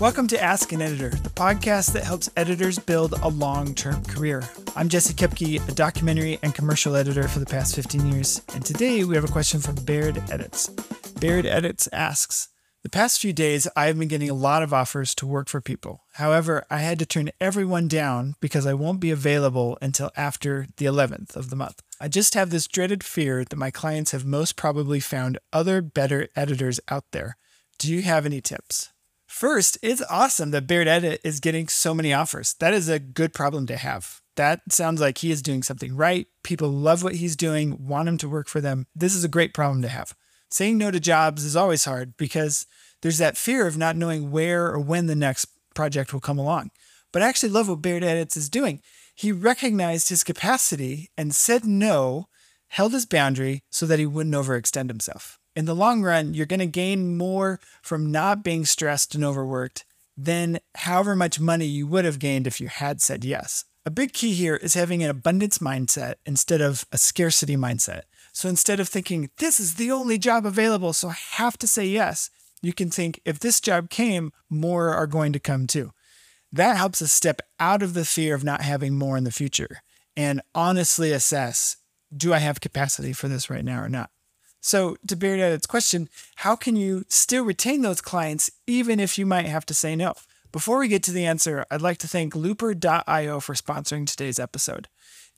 Welcome to Ask an Editor, the podcast that helps editors build a long term career. I'm Jesse Kipke, a documentary and commercial editor for the past 15 years, and today we have a question from Bared Edits. Bared Edits asks The past few days, I have been getting a lot of offers to work for people. However, I had to turn everyone down because I won't be available until after the 11th of the month. I just have this dreaded fear that my clients have most probably found other better editors out there. Do you have any tips? First, it's awesome that Bared Edit is getting so many offers. That is a good problem to have. That sounds like he is doing something right. People love what he's doing, want him to work for them. This is a great problem to have. Saying no to jobs is always hard because there's that fear of not knowing where or when the next project will come along. But I actually love what Bared Edits is doing. He recognized his capacity and said no, held his boundary so that he wouldn't overextend himself in the long run, you're going to gain more from not being stressed and overworked than however much money you would have gained if you had said yes. A big key here is having an abundance mindset instead of a scarcity mindset. So instead of thinking, this is the only job available, so I have to say yes, you can think, if this job came, more are going to come too. That helps us step out of the fear of not having more in the future and honestly assess do I have capacity for this right now or not? So, to Bared Edit's question, how can you still retain those clients even if you might have to say no? Before we get to the answer, I'd like to thank Louper.io for sponsoring today's episode.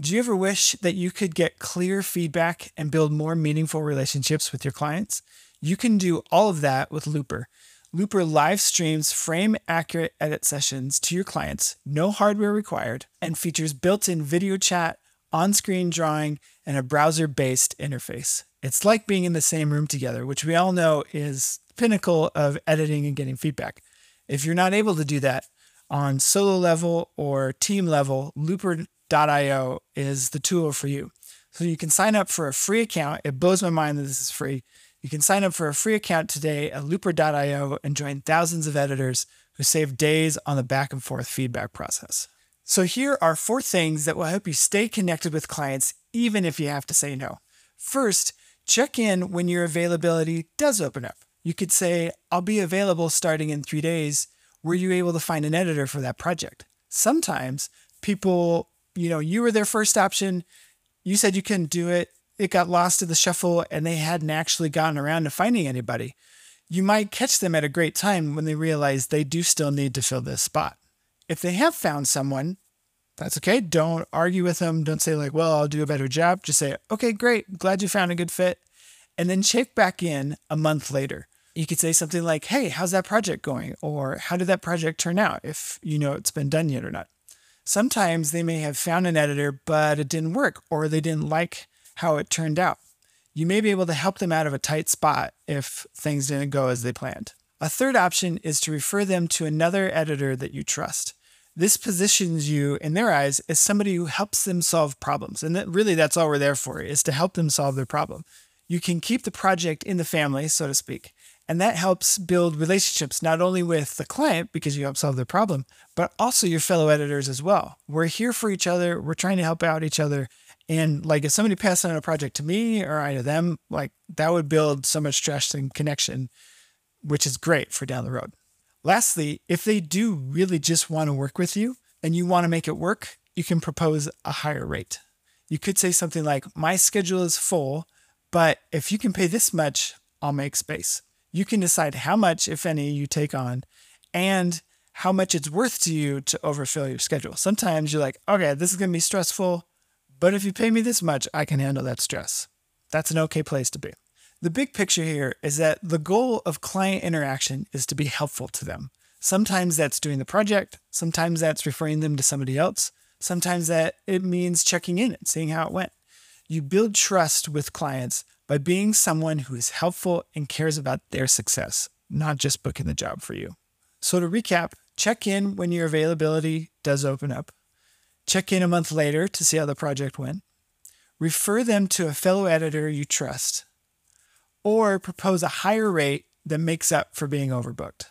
Do you ever wish that you could get clear feedback and build more meaningful relationships with your clients? You can do all of that with Louper. Louper live streams frame accurate edit sessions to your clients, no hardware required, and features built in video chat, on screen drawing, and a browser based interface. It's like being in the same room together, which we all know is pinnacle of editing and getting feedback. If you're not able to do that on solo level or team level, louper.io is the tool for you. So you can sign up for a free account. It blows my mind that this is free. You can sign up for a free account today at louper.io and join thousands of editors who save days on the back and forth feedback process. So here are four things that will help you stay connected with clients even if you have to say no. First, check in when your availability does open up. You could say, I'll be available starting in three days. Were you able to find an editor for that project? Sometimes people, you know, you were their first option. You said you couldn't do it. It got lost in the shuffle and they hadn't actually gotten around to finding anybody. You might catch them at a great time when they realize they do still need to fill this spot. If they have found someone, that's okay. Don't argue with them. Don't say, like, well, I'll do a better job. Just say, okay, great. Glad you found a good fit. And then check back in a month later. You could say something like, hey, how's that project going? Or how did that project turn out if you know it's been done yet or not? Sometimes they may have found an editor, but it didn't work, or they didn't like how it turned out. You may be able to help them out of a tight spot if things didn't go as they planned. A third option is to refer them to another editor that you trust this positions you in their eyes as somebody who helps them solve problems. And that really that's all we're there for is to help them solve their problem. You can keep the project in the family, so to speak. And that helps build relationships not only with the client because you help solve their problem, but also your fellow editors as well. We're here for each other. We're trying to help out each other. And like if somebody passed on a project to me or I to them, like that would build so much trust and connection, which is great for down the road. Lastly, if they do really just want to work with you and you want to make it work, you can propose a higher rate. You could say something like, My schedule is full, but if you can pay this much, I'll make space. You can decide how much, if any, you take on and how much it's worth to you to overfill your schedule. Sometimes you're like, okay, this is going to be stressful, but if you pay me this much, I can handle that stress. That's an okay place to be. The big picture here is that the goal of client interaction is to be helpful to them. Sometimes that's doing the project, sometimes that's referring them to somebody else, sometimes that it means checking in and seeing how it went. You build trust with clients by being someone who is helpful and cares about their success, not just booking the job for you. So to recap, check in when your availability does open up. Check in a month later to see how the project went. Refer them to a fellow editor you trust or propose a higher rate that makes up for being overbooked.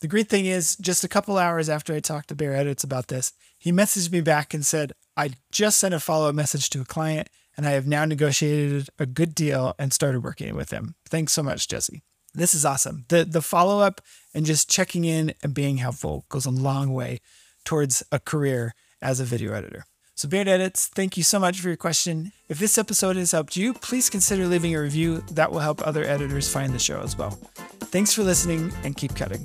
The great thing is, just a couple hours after I talked to Bared Edits about this, he messaged me back and said, I just sent a follow up message to a client and I have now negotiated a good deal and started working with him. Thanks so much, Jesse. This is awesome. The the follow up and just checking in and being helpful goes a long way towards a career as a video editor. So, Bared Edits, thank you so much for your question. If this episode has helped you, please consider leaving a review. That will help other editors find the show as well. Thanks for listening and keep cutting.